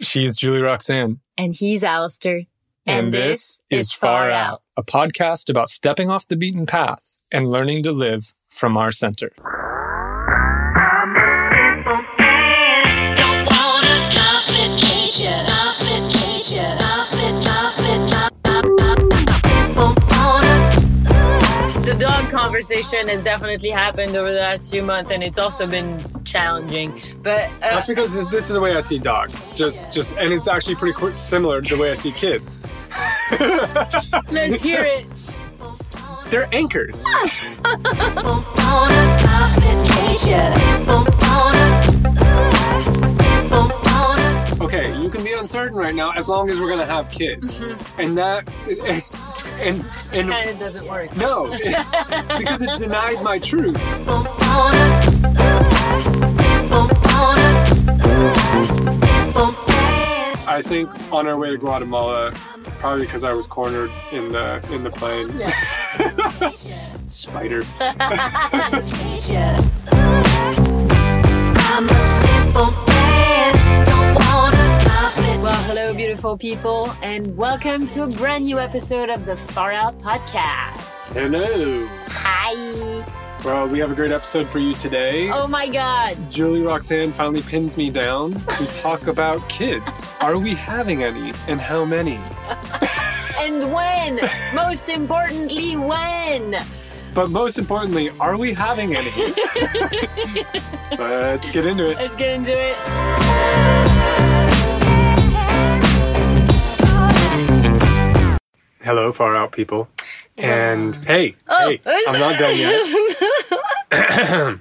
She's Julie Roxanne. And he's Alistair. And, this is Far Out, a podcast about stepping off the beaten path and learning to live from our center. Conversation has definitely happened over the last few months, and it's also been challenging. But uh, That's because this, this is the way I see dogs. Just, just, and it's actually pretty qu- similar to the way I see kids. let's hear it. They're anchors. Okay, you can be uncertain right now as long as we're gonna have kids, and that, and and, Kind of doesn't work. no, because it denied my truth. I think on our way to Guatemala, probably because I was cornered in the in the plane. Spider. Well, hello, beautiful people, and welcome to a brand new episode of the Far Out Podcast. Hello. Hi. Well, we have a great episode for you today. Oh my God. Julie Roxanne finally pins me down to talk about kids. Are we having any, and how many? And when? Most importantly, when? But most importantly, are we having any? Let's get into it. Let's get into it. Hello, far out people. And hey, Oh, hey, I'm not done yet.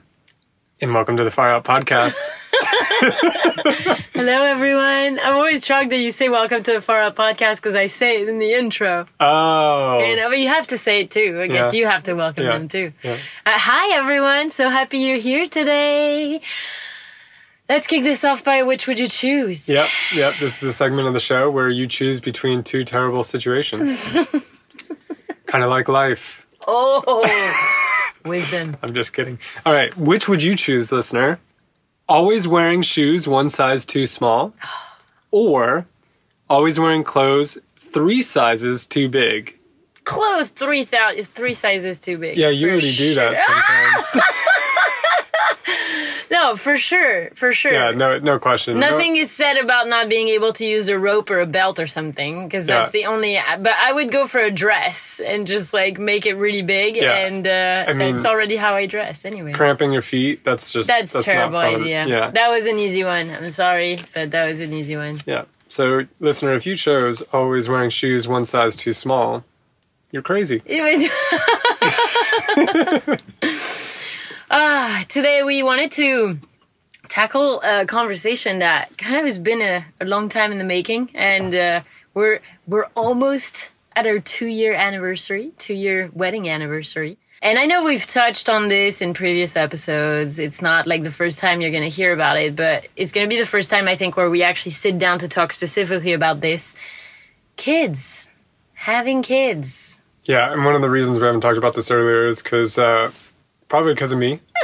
and welcome to the Far Out Podcast. Hello, everyone. I'm always shocked that you say welcome to the Far Out Podcast because I say it in the intro. Oh. You know, but you have to say it too. I guess Yeah. you have to welcome Yeah. them too. Yeah. Uh, hi, everyone. So happy you're here today. Let's kick this off by which would you choose? Yep, yep. This is the segment of the show where you choose between two terrible situations. kind of like life. Oh, wisdom. I'm just kidding. All right, which would you choose, listener? Always wearing shoes one size too small, or always wearing clothes three sizes too big? Clothes three thousand is three sizes too big. Yeah, you already do that sometimes. No, for sure, for sure. yeah, no, no question. No- Nothing is said about not being able to use a rope or a belt or something because that's Yeah. the only. But I would go for a dress and just like make it really big, Yeah. and uh, I mean, that's already how I dress anyway. cramping your feet. That's just That's, that's terrible idea. Yeah, That was an easy one. I'm sorry, but that was an easy one. yeah. So, listener, if you chose always wearing shoes one size too small, you're crazy. Ah, today we wanted to tackle a conversation that kind of has been a, a long time in the making, and uh, we're we're almost at our two year anniversary, two year wedding anniversary. And I know we've touched on this in previous episodes. It's not like the first time you're going to hear about it, but it's going to be the first time I think where we actually sit down to talk specifically about this. Kids, having kids. Yeah, and one of the reasons we haven't talked about this earlier is because uh, probably because of me.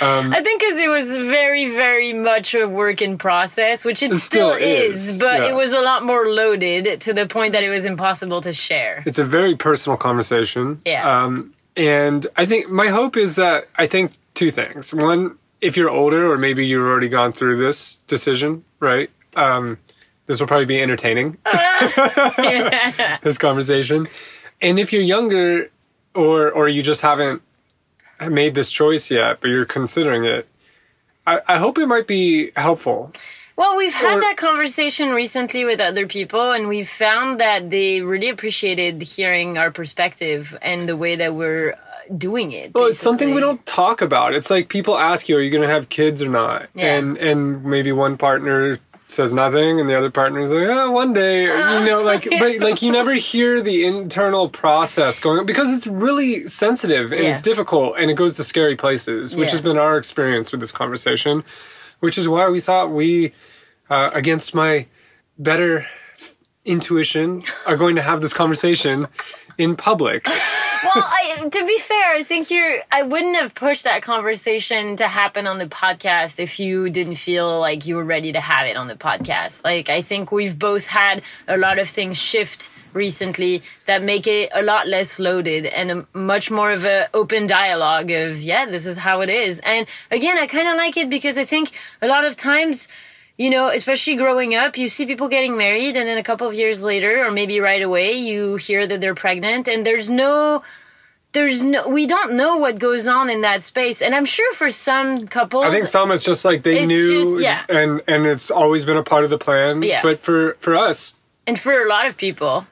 I think because it was very, very much a work in process, which it, It still, is, is, but yeah. it was a lot more loaded to the point that it was impossible to share. It's a very personal conversation. Yeah. Um, and I think my hope is that I think two things. One, if you're older or maybe you've already gone through this decision, right? Um, this will probably be entertaining, this conversation. And if you're younger or or you just haven't made this choice yet, but you're considering it, I, I hope it might be helpful. Well, we've had Or- that conversation recently with other people, and we've found that they really appreciated hearing our perspective and the way that we're uh, doing it. Well, it's something we don't talk about. It's like people ask you, "Are you going to have kids or not?" Yeah. And and maybe one partner says nothing, and the other partner's like, "Oh, one day," or, you know, like but like you never hear the internal process going on because it's really sensitive and it's difficult and it goes to scary places, which Yeah. has been our experience with this conversation, which is why we thought we, uh, against my better intuition, are going to have this conversation in public. Well, I, to be fair, I think you're. I wouldn't have pushed that conversation to happen on the podcast if you didn't feel like you were ready to have it on the podcast. Like, I think we've both had a lot of things shift recently that make it a lot less loaded and a, much more of a open dialogue of yeah this is how it is and again i kind of like it because i think a lot of times you know, especially growing up, you see people getting married and then a couple of years later or maybe right away you hear that they're pregnant and there's no there's no we don't know what goes on in that space and i'm sure for some couples I think some it's just like they knew, just- yeah. and and it's always been a part of the plan. Yeah. But for for us, and for a lot of people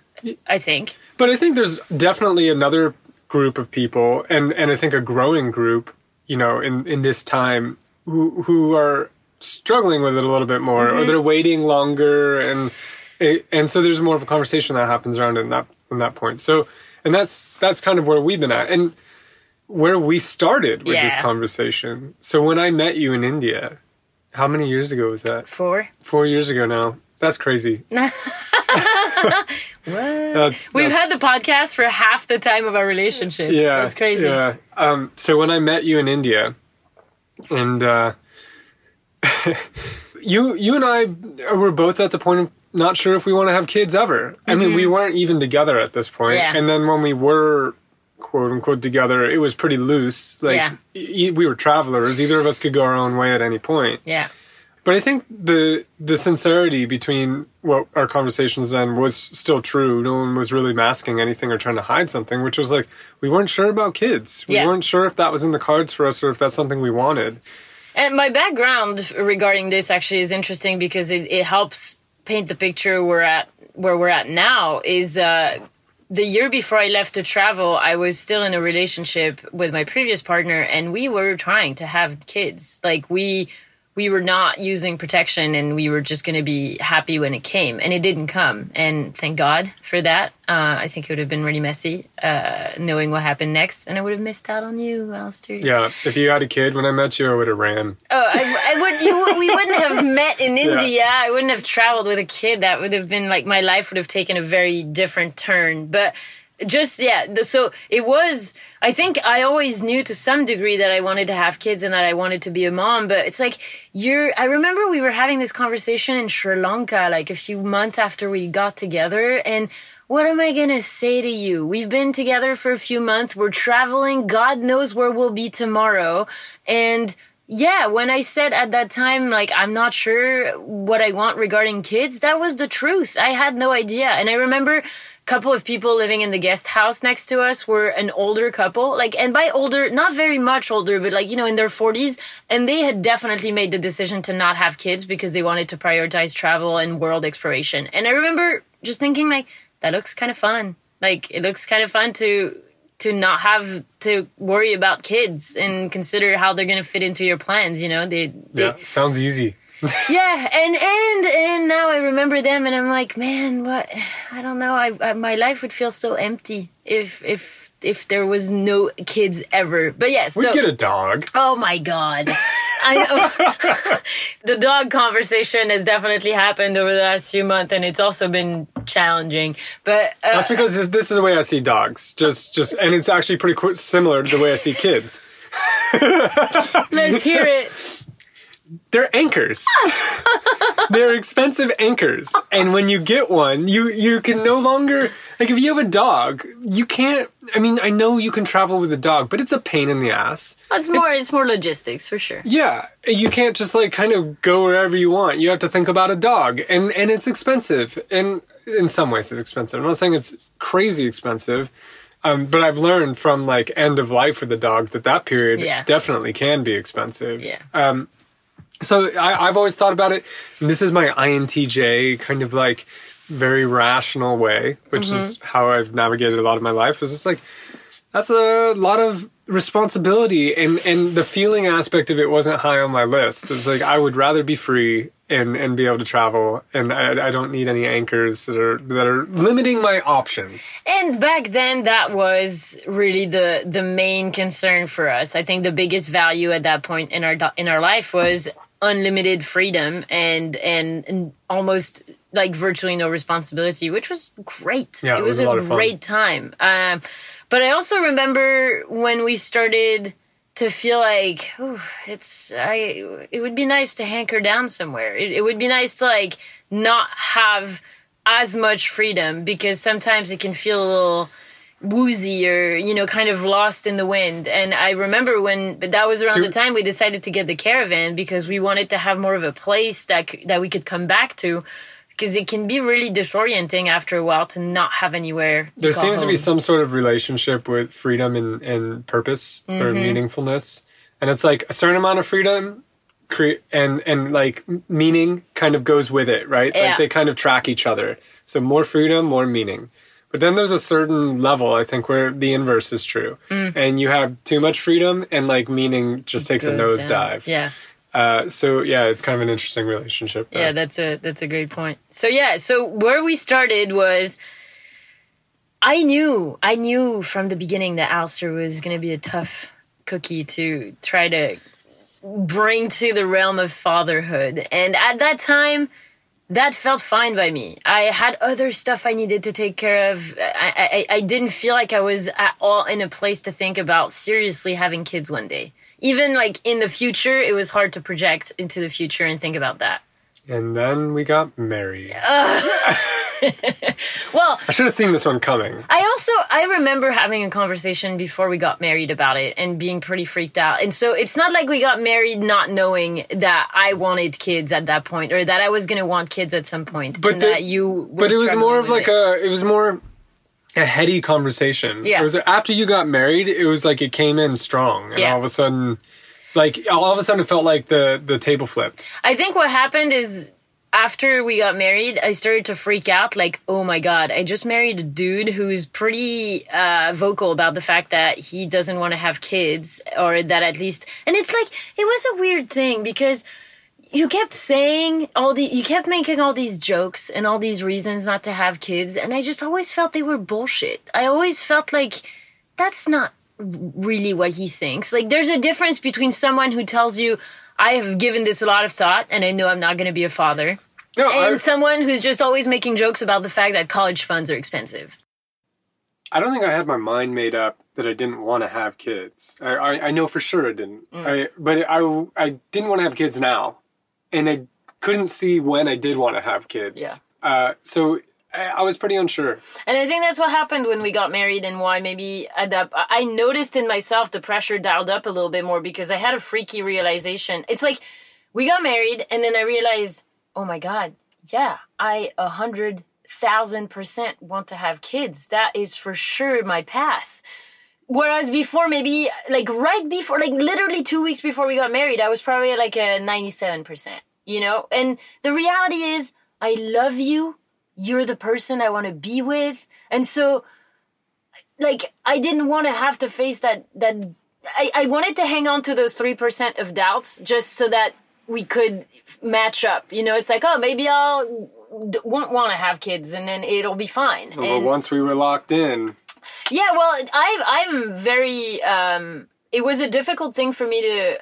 i think but I think there's definitely another group of people, and and I think a growing group, you know, in in this time, who who are struggling with it a little bit more, Mm-hmm. or they're waiting longer, and it, and so there's more of a conversation that happens around it in that in that point. So, and that's that's kind of where we've been at, and where we started with this conversation. So when I met you in India, how many years ago was that? four Four years ago now. That's crazy. what That's, we've that's- had the podcast for half the time of our relationship yeah, that's crazy Yeah. Um, so when I met you in India, and uh, you you and I were both at the point of not sure if we want to have kids ever. I mean, we weren't even together at this point. Mm-hmm. Yeah. And then when we were quote unquote together, it was pretty loose. Like Yeah. e- we were travelers. Either of us could go our own way at any point. yeah But I think the the sincerity between what our conversations then was still true. No one was really masking anything or trying to hide something, which was like we weren't sure about kids. We Yeah. weren't sure if that was in the cards for us or if that's something we wanted. And my background regarding this actually is interesting because it, it helps paint the picture we're at where we're at now is uh the year before I left to travel, I was still in a relationship with my previous partner and we were trying to have kids. Like we we were not using protection and we were just going to be happy when it came and it didn't come and thank god for that uh, i think it would have been really messy uh, knowing what happened next and i would have missed out on you alistair Yeah, if you had a kid when I met you, I would have ran. Oh, I, I would. You, we wouldn't have met in India. I wouldn't have traveled with a kid. That would have been like my life would have taken a very different turn. But just yeah. So it was. I think I always knew to some degree that I wanted to have kids and that I wanted to be a mom. But it's like you're. I remember we were having this conversation in Sri Lanka like a few months after we got together and. What am I gonna say to you? We've been together for a few months. We're traveling. God knows where we'll be tomorrow. And yeah, when I said at that time, like, I'm not sure what I want regarding kids, that was the truth. I had no idea. And I remember couple of people living in the guest house next to us were an older couple, like, and by older, not very much older, but like, you know, in their 40s. And they had definitely made the decision to not have kids because they wanted to prioritize travel and world exploration. And I remember just thinking, like, that looks kind of fun. Like, it looks kind of fun to to not have to worry about kids and consider how they're going to fit into your plans you know they, they Yeah, sounds easy. yeah and and and now i remember them and i'm like man what i don't know I, I my life would feel so empty if if if there was no kids ever but yeah We so get a dog. Oh my god. I know. the dog conversation has definitely happened over the last few months and it's also been challenging. But uh, That's because this, this is the way I see dogs. Just, just, and it's actually pretty similar to the way I see kids. let's hear it. They're anchors. They're expensive anchors, and when you get one, you you can no longer like if you have a dog, you can't. I mean, I know you can travel with a dog, but it's a pain in the ass. It's more it's, more logistics for sure. Yeah, you can't just like kind of go wherever you want. You have to think about a dog, and and it's expensive. And in some ways, it's expensive. I'm not saying it's crazy expensive, um, but I've learned from like end of life with the dog that that period Yeah. definitely can be expensive. Yeah. Um, so I, I've always thought about it. And this is my INTJ kind of like very rational way, which is mm-hmm. how I've navigated a lot of my life. Is just like that's a lot of responsibility and and the feeling aspect of it wasn't high on my list it's like i would rather be free and and be able to travel and i, I don't need any anchors that are that are limiting my options And back then that was really the the main concern for us. I think the biggest value at that point in our in our life was unlimited freedom and and, and almost like virtually no responsibility, which was great. Yeah, it it was, was a a, lot of fun. great time. Um, But I also remember when we started to feel like, oh, it's I. It would be nice to hanker down somewhere. It, it would be nice to like not have as much freedom because sometimes it can feel a little woozy or you know kind of lost in the wind. And i remember when but that was around To- the time we decided to get the caravan because we wanted to have more of a place that that we could come back to because it can be really disorienting after a while to not have anywhere there seems to be some sort of relationship with freedom and, and purpose or Mm-hmm. meaningfulness. And it's like a certain amount of freedom cre- and and like meaning kind of goes with it right? Yeah. like they kind of track each other. So more freedom more meaning but then there's a certain level i think where the inverse is true Mm. and you have too much freedom and like meaning just takes a nosedive yeah uh, so yeah it's kind of an interesting relationship there. Yeah, that's a that's a great point. So yeah, so where we started was I knew I knew from the beginning that Alistair was going to be a tough cookie to try to bring to the realm of fatherhood. And at that time that felt fine by me. I had other stuff I needed to take care of. I, I, I didn't feel like I was at all in a place to think about seriously having kids one day. Even like in the future, it was hard to project into the future and think about that. and then we got married Well, i should have seen this one coming I also I remember having a conversation before we got married about it and being pretty freaked out. And so it's not like we got married not knowing that I wanted kids at that point or that I was going to want kids at some point. But the- that you but it was more of like it. a it was more a heady conversation Yeah. it was after you got married it was like it came in strong and Yeah. all of a sudden like all of a sudden it felt like the the table flipped I think what happened is after we got married, I started to freak out like, oh my God, I just married a dude who's pretty uh, vocal about the fact that he doesn't want to have kids, or that at least. And it's like, it was a weird thing because you kept saying all the, you kept making all these jokes and all these reasons not to have kids, and I just always felt they were bullshit. I always felt like that's not really what he thinks. Like, there's a difference between someone who tells you, I have given this a lot of thought and I know I'm not going to be a father, no and I, someone who's just always making jokes about the fact that college funds are expensive. I don't think i had my mind made up that i didn't want to have kids i i, I know for sure i didn't Mm. i but i i didn't want to have kids now and i couldn't see when i did want to have kids Yeah. uh so I, was pretty unsure And I think that's what happened when we got married and why maybe I I noticed in myself the pressure dialed up a little bit more because I had a freaky realization. It's like we got married and then I realized, oh my God, yeah, I a hundred thousand percent want to have kids. That is for sure my path. Whereas before, maybe like right before, like literally two weeks before we got married, I was probably like a 97%, you know? And the reality is, I love you. You're the person I want to be with. And so, like, I didn't want to have to face that, that, I, I wanted to hang on to those 3% of doubts just so that we could match up. You know, it's like, oh, maybe I'll d- won't want to have kids and then it'll be fine. Well, And- once we were locked in yeah, well, I I'm very um it was a difficult thing for me to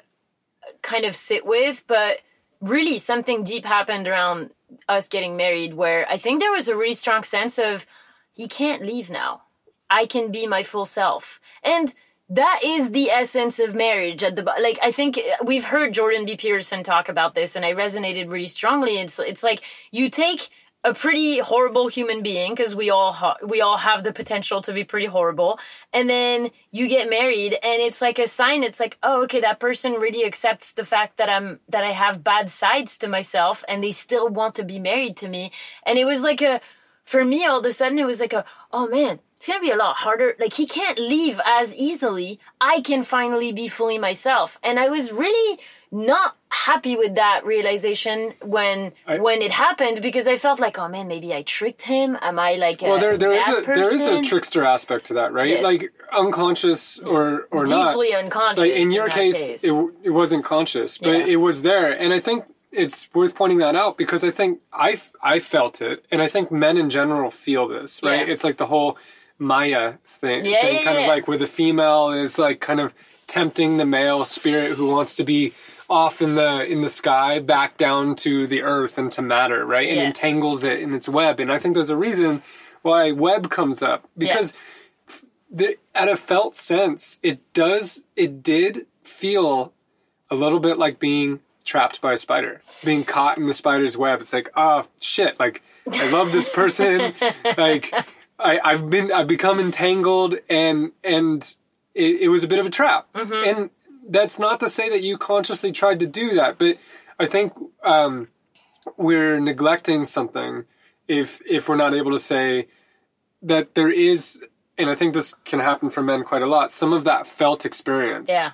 kind of sit with, but really something deep happened around us getting married where I think there was a really strong sense of he can't leave now. I can be my full self. And that is the essence of marriage at the like I think uh, we've heard Jordan B Peterson talk about this and I resonated really strongly it's it's like you take a pretty horrible human being because we all ha- we all have the potential to be pretty horrible. And then you get married and it's like a sign. It's like oh okay that person really accepts the fact that I'm that I have bad sides to myself and they still want to be married to me. And it was like a for me all of a sudden it was like a oh man it's gonna be a lot harder. Like he can't leave as easily. I can finally be fully myself. And i was really not happy with that realization when I- when it happened because i felt like oh man maybe i tricked him am i like a well there there is a there is a trickster aspect to that right Yes. like unconscious or or not deeply unconscious like in your that case, case. It, it wasn't conscious but Yeah. it was there and i think it's worth pointing that out because i think I I felt it and i think men in general feel this right Yeah. it's like the whole maya thing, Yeah, thing kind of like where the female is like kind of tempting the male spirit who wants to be off in the in the sky back down to the earth and to matter right and Yeah. entangles it in its web and i think there's a reason why web comes up because the, at a felt sense, it does. It did feel a little bit like being trapped by a spider, being caught in the spider's web. It's like, oh shit! Like I love this person. like I, I've been, I've become entangled, and and it, it was a bit of a trap. Mm-hmm. And that's not to say that you consciously tried to do that, but I think um, we're neglecting something if if we're not able to say that there is. And I think this can happen for men quite a lot. Some of that felt experience Yeah.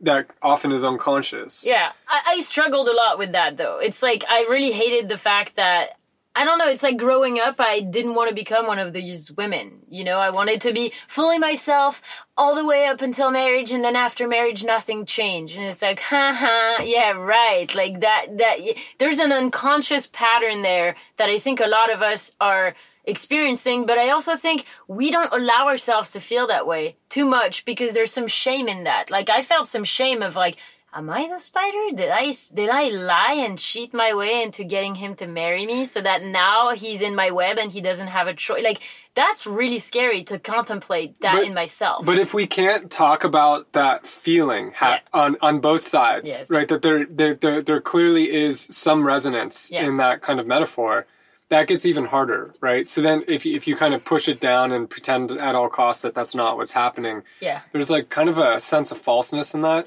that often is unconscious. Yeah, I, I struggled a lot with that though. It's like I really hated the fact that I don't know. It's like growing up, I didn't want to become one of these women. You know, I wanted to be fully myself all the way up until marriage, and then after marriage, nothing changed. And it's like, haha, yeah, right. Like that. That there's an unconscious pattern there that I think a lot of us are experiencing, but I also think we don't allow ourselves to feel that way too much because there's some shame in that. Like I felt some shame of like, am I the spider? Did I did I lie and cheat my way into getting him to marry me so that now he's in my web and he doesn't have a choice? Like that's really scary to contemplate that But- in myself. But if we can't talk about that feeling ha- on on both sides, Yes. right? That there, there there there clearly is some resonance Yeah. in that kind of metaphor. That gets even harder, right? So then, if you, if you kind of push it down and pretend at all costs that that's not what's happening, yeah. there's like kind of a sense of falseness in that.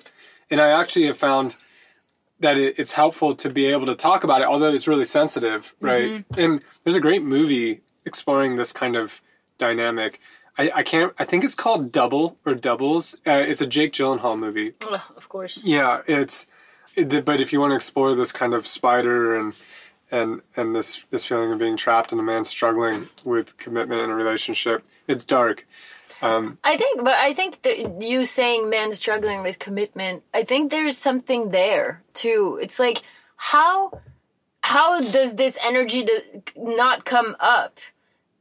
And I actually have found that it, it's helpful to be able to talk about it, although it's really sensitive, right? Mm-hmm. And there's a great movie exploring this kind of dynamic. I, I can't. I think it's called Double or Doubles. Uh, it's a Jake Gyllenhaal movie. Ugh, of course. Yeah, it's. It, but if you want to explore this kind of spider and and and this this feeling of being trapped and a man struggling with commitment in a relationship, it's dark. Um, I think, but I think that you saying men struggling with commitment, I think there's something there too. It's like how how does this energy not come up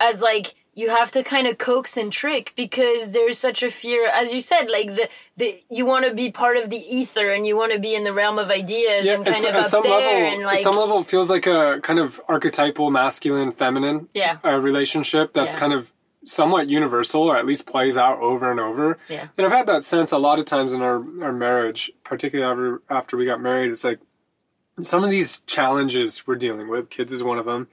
as like you have to kind of coax and trick because there's such a fear, as you said, like the the you want to be part of the ether and you want to be in the realm of ideas and kind at, of up some there level, and like some level, it feels like a kind of archetypal masculine feminine Yeah. uh, relationship that's Yeah. kind of somewhat universal, or at least plays out over and over. Yeah. And I've had that sense a lot of times in our our marriage, particularly after after we got married. It's like some of these challenges we're dealing with. Kids is one of them.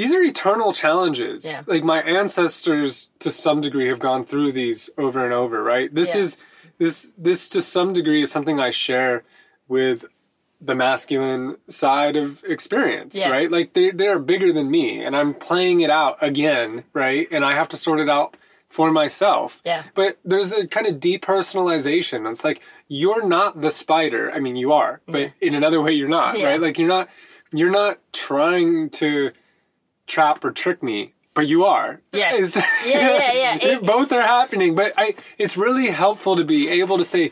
These are eternal challenges. Yeah. Like my ancestors, to some degree, have gone through these over and over. Right. This Yeah. is this this to some degree is something I share with the masculine side of experience, Yeah. right? Like they they're bigger than me, and I'm playing it out again, right? And I have to sort it out for myself. Yeah. But there's a kind of depersonalization. It's like you're not the spider. I mean, you are, but in another way, you're not, right? Like you're not you're not trying to trap or trick me. But you are. Yes. Yeah, yeah, yeah. It- Both are happening, but I. It's really helpful to be able to say,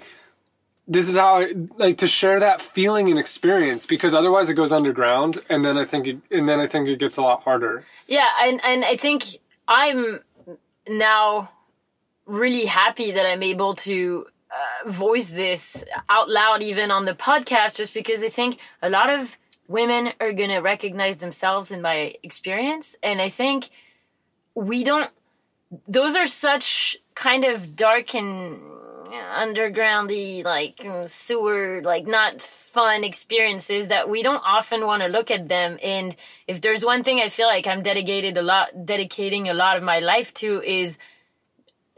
this is how I like to share that feeling and experience because otherwise it goes underground and then I think it, and then I think it gets a lot harder. Yeah, and and I think I'm now really happy that I'm able to uh, voice this out loud, even on the podcast, just because I think a lot of women are gonna recognize themselves in my experience, and I think we don't. Those are such kind of dark and undergroundy, like mm, sewer, like not fun experiences that we don't often want to look at them. And if there's one thing I feel like I'm dedicated a lot, dedicating a lot of my life to is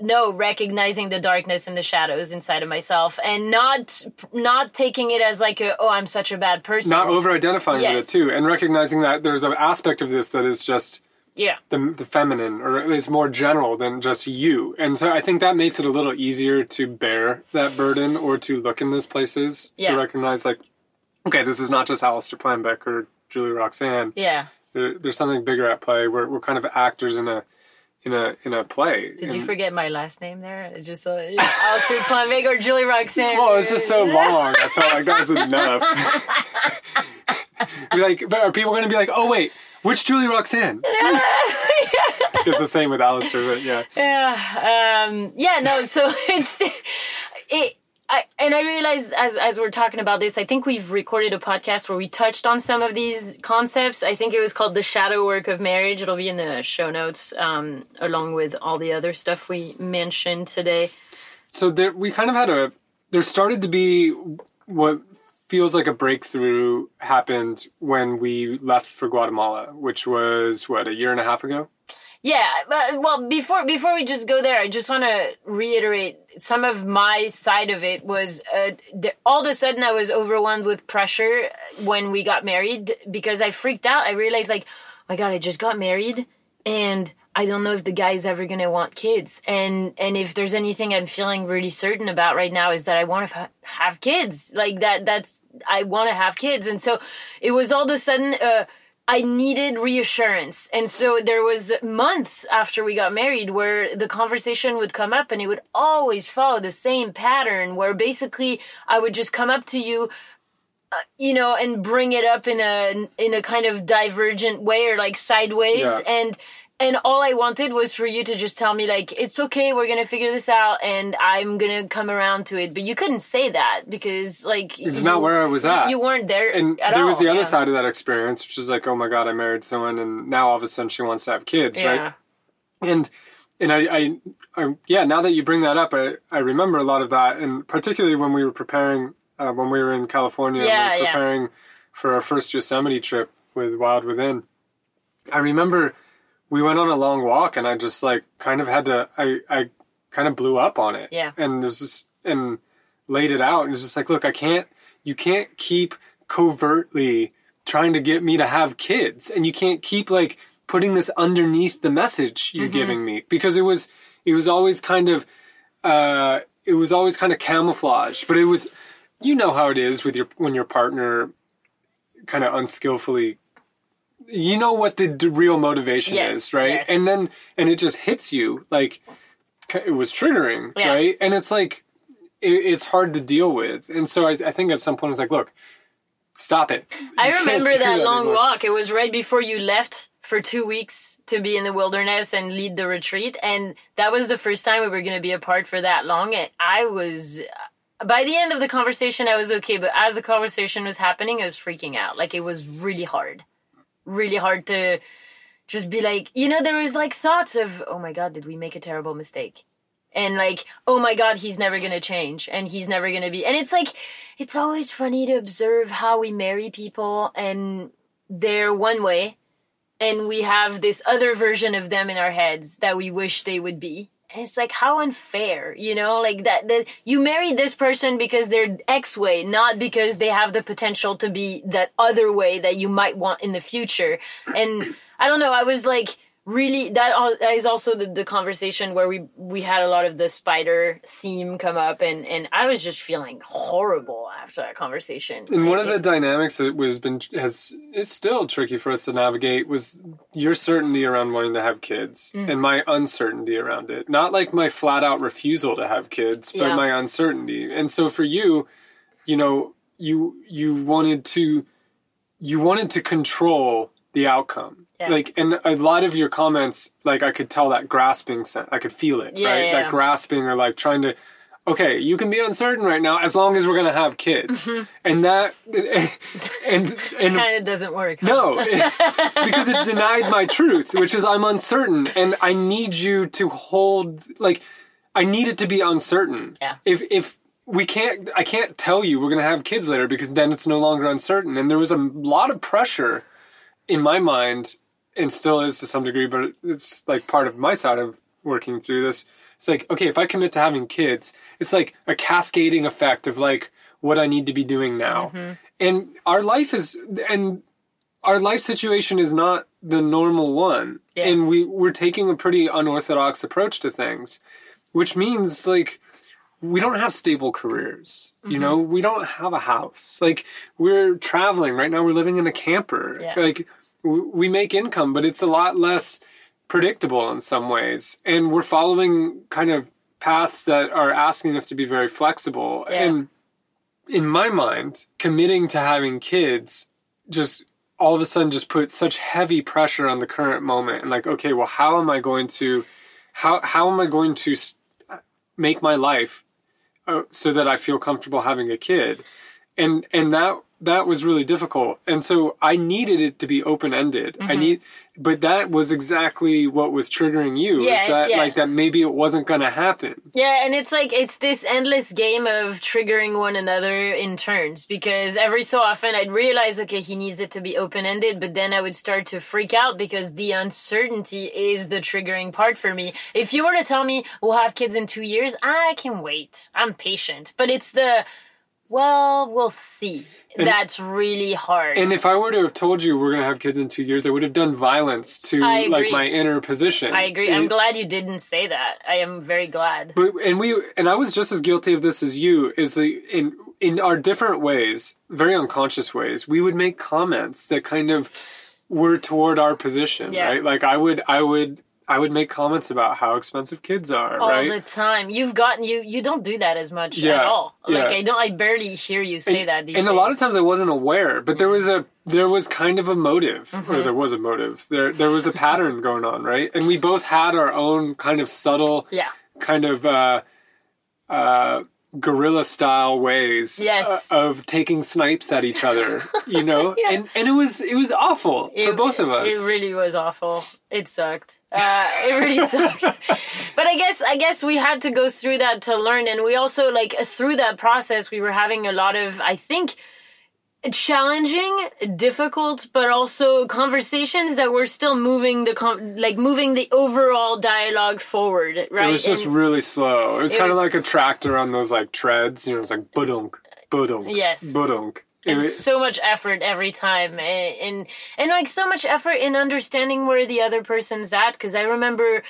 no recognizing the darkness and the shadows inside of myself and not not taking it as like a, oh i'm such a bad person Not over identifying Yes. with it too and recognizing that there's an aspect of this that is just yeah the, the feminine or is more general than just you. And so I think that makes it a little easier to bear that burden or to look in those places Yeah. to recognize like, okay, this is not just Alistair Planbeck or Julie Roxanne. yeah There, there's something bigger at play. We're, we're kind of actors in a in a in a play. did you forget my last name there It just uh, Alistair Planvig or Julie Roxanne Well, it's just so long. I felt like that was enough. be like, but are people going to be like, oh wait, which Julie Roxanne? it's the same with Alistair, but yeah. Yeah, um, yeah, no. So it's it. I, and I realize as as we're talking about this, I think we've recorded a podcast where we touched on some of these concepts. I think it was called the shadow work of marriage. It'll be in the show notes, um, along with all the other stuff we mentioned today. So there, we kind of had a. There started to be what feels like a breakthrough happened when we left for Guatemala, which was what a year and a half ago. Yeah, but well, before before we just go there, I just want to reiterate some of my side of it was uh, the, all of a sudden I was overwhelmed with pressure when we got married because I freaked out. I realized like, oh my god, I just got married and I don't know if the guy's ever gonna want kids. And and if there's anything I'm feeling really certain about right now is that I want to ha- have kids. Like that. That's I want to have kids. And so it was all of a sudden. Uh, I needed reassurance. And so there was months after we got married where the conversation would come up and it would always follow the same pattern where basically I would just come up to you uh, you know and bring it up in a in a kind of divergent way or like sideways Yeah. and and all I wanted was for you to just tell me like it's okay we're going to figure this out and I'm going to come around to it but you couldn't say that because like It's you- not where I was at. you weren't there and there was all, the other yeah. side of that experience, which is like, oh my god, I married someone, and now all of a sudden she wants to have kids, yeah right? And and I, I, I, yeah, now that you bring that up, I, I remember a lot of that, and particularly when we were preparing, uh, when we were in California, Yeah, we preparing for our first Yosemite trip with Wild Within. I remember we went on a long walk, and I just like kind of had to, I, I kind of blew up on it, Yeah. and was just and laid it out, and it's just like, look, I can't, you can't keep covertly trying to get me to have kids, and you can't keep like putting this underneath the message you're giving me because it was it was always kind of uh it was always kind of camouflage but it was you know how it is with your when your partner kind of unskillfully you know what the d- real motivation Yes, is right yes. and then and it just hits you like it was triggering Yeah. right and it's like it, it's hard to deal with and so I, I think at some point it's like look stop it I You can't remember do that long anymore. walk. It was right before you left for two weeks to be in the wilderness and lead the retreat. And that was the first time we were going to be apart for that long. And I was, by the end of the conversation, I was okay. But as the conversation was happening, I was freaking out. Like it was really hard. Really hard to just be like, you know, there was like thoughts of, oh my God, did we make a terrible mistake? and like oh my god he's never gonna change and he's never gonna be and it's like it's always funny to observe how we marry people and they're one way and we have this other version of them in our heads that we wish they would be it's like how unfair you know? Like that that you married this person because they're x way not because they have the potential to be that other way that you might want in the future. And i don't know i was like really that is also the, the conversation where we we had a lot of the spider theme come up and and i was just feeling horrible after that conversation And one of It- the dynamics that was been has is still tricky for us to navigate was your certainty around wanting to have kids Mm. and my uncertainty around it. Not like my flat out refusal to have kids, but Yeah. my uncertainty. And so for you, you know, you you wanted to you wanted to control the outcome. Yeah. Like and a lot of your comments, like I could tell that grasping sense. I could feel it, Yeah, right? yeah, that grasping or like trying to okay, you can be uncertain right now as long as we're gonna have kids, mm-hmm. and that and and kind of doesn't work huh? no, because it denied my truth, which is I'm uncertain, and I need you to hold like I need it to be uncertain. Yeah. If if we can't, I can't tell you we're gonna have kids later because then it's no longer uncertain, and there was a lot of pressure in my mind, and still is to some degree, but it's like part of my side of working through this. It's like okay, if I commit to having kids, it's like a cascading effect of like what I need to be doing now, and our life is and our life situation is not the normal one Yeah. and we we're taking a pretty unorthodox approach to things which means like we don't have stable careers you Mm-hmm. know we don't have a house like we're traveling right now we're living in a camper Yeah. like we make income but it's a lot less predictable in some ways. And we're following kind of paths that are asking us to be very flexible. Yeah. and in my mind, committing to having kids just all of a sudden just put such heavy pressure on the current moment. And like okay well how am i going to how how am i going to make my life uh, so that I feel comfortable having a kid, and and that that was really difficult. And so I needed it to be open ended. I Mm-hmm. need, but that was exactly what was triggering you. Yeah, is that yeah. like that maybe it wasn't going to happen. Yeah, and it's like it's this endless game of triggering one another in turns because every so often I'd realize, okay, he needs it to be open ended, but then I would start to freak out because the uncertainty is the triggering part for me. If you were to tell me we'll have kids in two years, I can wait. I'm patient. But it's the well, we'll see. That's really hard. And if I were to have told you we're going to have kids in two years, I would have done violence to like my inner position. I agree. I'm glad you didn't say that. I am very glad. But and we and I was just as guilty of this as you. Is the in in our different ways, very unconscious ways, we would make comments that kind of were toward our position, Yeah. right? Like I would, I would, I would make comments about how expensive kids are, all right? the time. You've gotten you you don't do that as much Yeah, at all. Like yeah. I don't I barely hear you say that these and a lot of times I wasn't aware, but there was a there was kind of a motive, Mm-hmm. or there was a motive. There there was a pattern going on, right? And we both had our own kind of subtle, Yeah. kind of uh, uh, guerrilla style ways Yes. uh, of taking snipes at each other, you know. Yeah. And and it was it was awful for both of us. It really was awful. It sucked. Uh, it really sucked. but I guess I guess we had to go through that to learn, and we also like through that process we were having a lot of I think challenging, difficult, but also conversations that were still moving the com- like moving the overall dialogue forward. Right? it was just And- really slow. It was kind of like a tractor on those like treads. You know, it's like budunk, budunk, Yes. budunk. It and was- so much effort every time and, and and like so much effort in understanding where the other person's at because i remember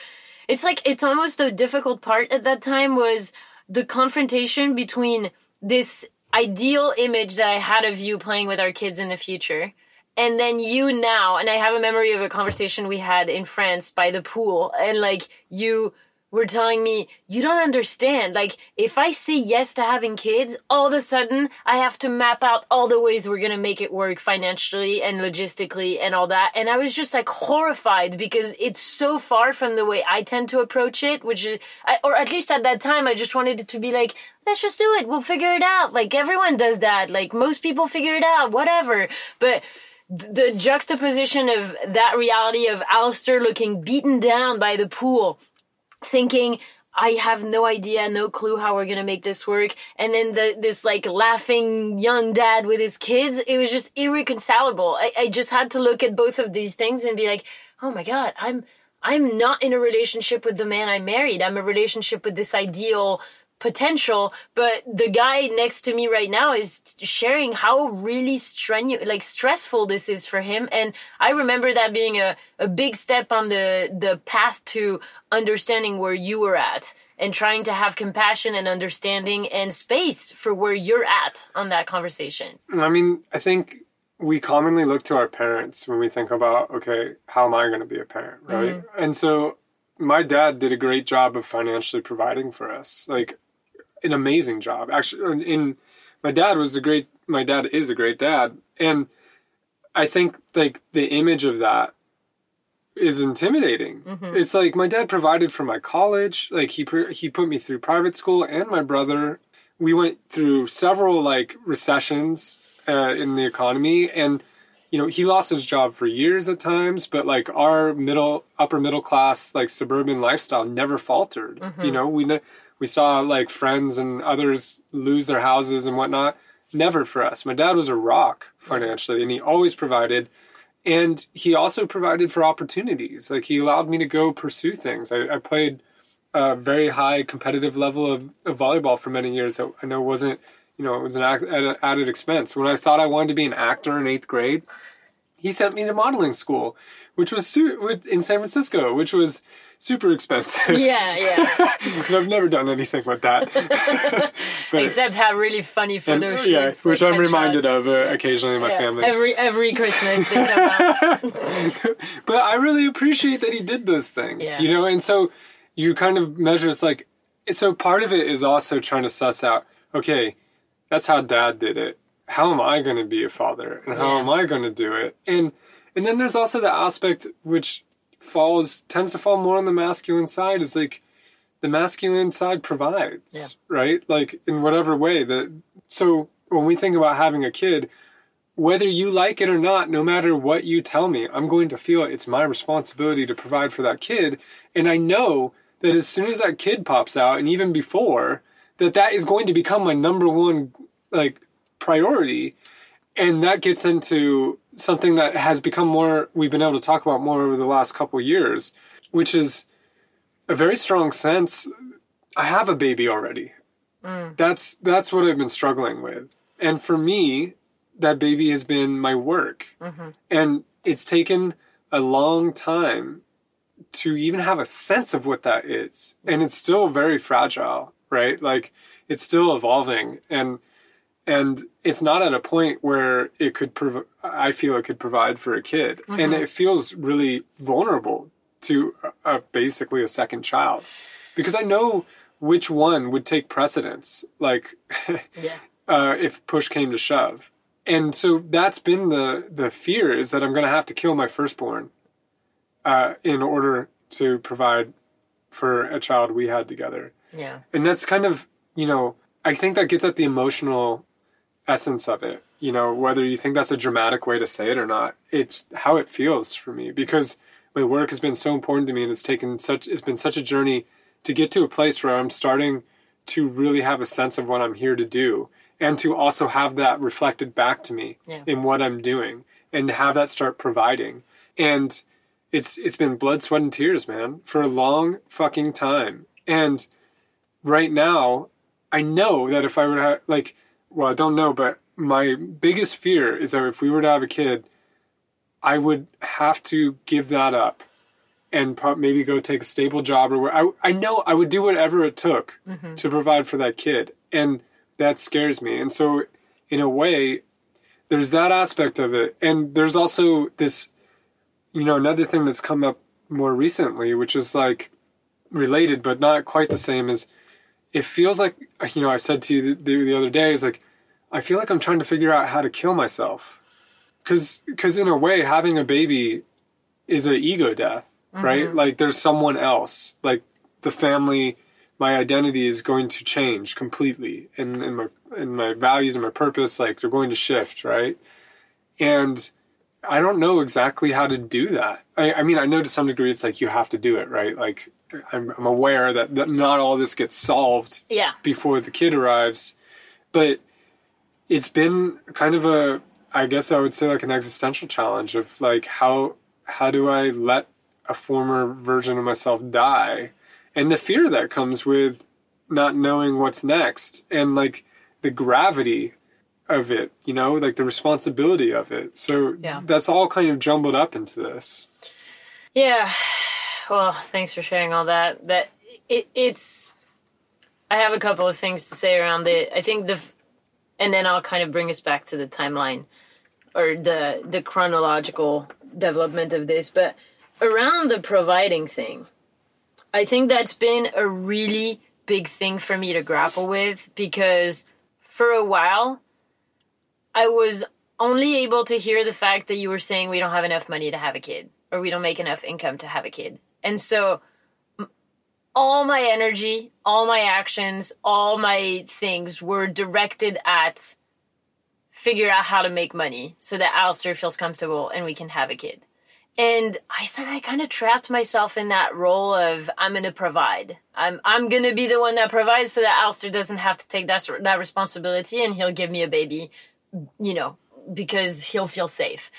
it's like it's almost the difficult part at that time was the confrontation between this ideal image that i had of you playing with our kids in the future. And then you now and i have a memory of a conversation we had in france by the pool and like you were telling me you don't understand. Like if i say yes to having kids all of a sudden i have to map out all the ways we're going to make it work financially and logistically and all that. And i was just like horrified because it's so far from the way i tend to approach it which is or at least at that time i just wanted it to be like let's just do it. We'll figure it out. Like everyone does that. Like most people figure it out whatever. But the juxtaposition of that reality of Alistair looking beaten down by the pool, thinking, I have no idea, no clue how we're gonna make this work. And then the, this like laughing young dad with his kids, it was just irreconcilable. I, I just had to look at both of these things and be like, oh my god, I'm I'm not in a relationship with the man I married. I'm a relationship with this ideal potential, but the guy next to me right now is sharing how really strenuous, like stressful this is for him. And I remember that being a, a big step on the, the path to understanding where you were at and trying to have compassion and understanding and space for where you're at on that conversation. I mean, I think we commonly look to our parents when we think about, okay, how am I going to be a parent, right? Mm-hmm. And so my dad did a great job of financially providing for us, like an amazing job. Actually, in my dad was a great, my dad is a great dad. And I think like the image of that is intimidating. Mm-hmm. It's like my dad provided for my college. Like he he put me through private school and my brother. We went through several like recessions uh, in the economy and you know he lost his job for years at times but like our middle upper middle class like suburban lifestyle never faltered you know we ne- we saw like friends and others lose their houses and whatnot. Never for us. My dad was a rock financially and he always provided. And he also provided for opportunities. Like he allowed me to go pursue things. I, I played a very high competitive level of, of volleyball for many years that i know wasn't you know it was an act, added expense. When i thought i wanted to be an actor in eighth grade he sent me to modeling school which was in san francisco which was super expensive Yeah, yeah. and i've never done anything with that Except have really funny and- photo shoots. yeah which i'm reminded headshots. of uh, occasionally in my Yeah, family Every every Christmas they come but I really appreciate that he did those things, Yeah. you know. And so you kind of measure it's like, so part of it is also trying to suss out, okay, that's how Dad did it. How am I going to be a father, and how Yeah. am I going to do it? And and then there's also the aspect which falls tends to fall more on the masculine side is like the masculine side provides, Yeah. right? Like in whatever way that. So when we think about having a kid, whether you like it or not, no matter what you tell me, I'm going to feel it's my responsibility to provide for that kid. And I know that as soon as that kid pops out, and even before, that that is going to become my number one like priority. And that gets into something that has become more we've been able to talk about more over the last couple years, which is a very strong sense. I have a baby already. Mm. That's that's what I've been struggling with. And for me, that baby has been my work. Mm-hmm. And it's taken a long time to even have a sense of what that is. And it's still very fragile, right? Like it's still evolving and and it's not at a point where it could prov- I feel it could provide for a kid. And it feels really vulnerable to a, a, basically a second child because I know which one would take precedence like Yeah. uh, if push came to shove. And so that's been the the fear is that I'm going to have to kill my firstborn uh, in order to provide for a child we had together. Yeah. And that's kind of you know I think that gets at the emotional essence of it. You know whether you think that's a dramatic way to say it or not, it's how it feels for me because my work has been so important to me and it's taken such it's been such a journey to get to a place where I'm starting to really have a sense of what I'm here to do and to also have that reflected back to me Yeah. in what I'm doing and have that start providing. And it's it's been blood, sweat, and tears, man, for a long fucking time. And right now, I know that if I were to have like, well, I don't know, but my biggest fear is that if we were to have a kid, I would have to give that up and pro- maybe go take a stable job or where I, I know I would do whatever it took mm-hmm. to provide for that kid. And that scares me. And so, in a way, there's that aspect of it. And there's also this, you know, another thing that's come up more recently, which is like related, but not quite the same, is it feels like, you know, I said to you the, the other day, is like, I feel like I'm trying to figure out how to kill myself. Cause, cause in a way, having a baby is an ego death, mm-hmm. right? Like there's someone else, like the family, my identity is going to change completely and, and my, and my values and my purpose, like they're going to shift, right? And I don't know exactly how to do that. I, I mean, I know to some degree it's like you have to do it, right? Like I'm, I'm aware that, that not all this gets solved Yeah. before the kid arrives, but it's been kind of a, I guess I would say like an existential challenge of like how how do I let a former version of myself die, and the fear that comes with not knowing what's next, and like the gravity of it, you know, like the responsibility of it. So Yeah. that's all kind of jumbled up into this. Yeah. Well, oh, thanks for sharing all that. That it, it's. I have a couple of things to say around it. I think the, and then I'll kind of bring us back to the timeline, or the the chronological development of this. But around the providing thing, I think that's been a really big thing for me to grapple with because for a while, I was only able to hear the fact that you were saying we don't have enough money to have a kid or we don't make enough income to have a kid. And so all my energy, all my actions, all my things were directed at figure out how to make money so that Alistair feels comfortable and we can have a kid. And I said I kind of trapped myself in that role of I'm going to provide. I'm I'm going to be the one that provides so that Alistair doesn't have to take that that responsibility and he'll give me a baby, you know, because he'll feel safe.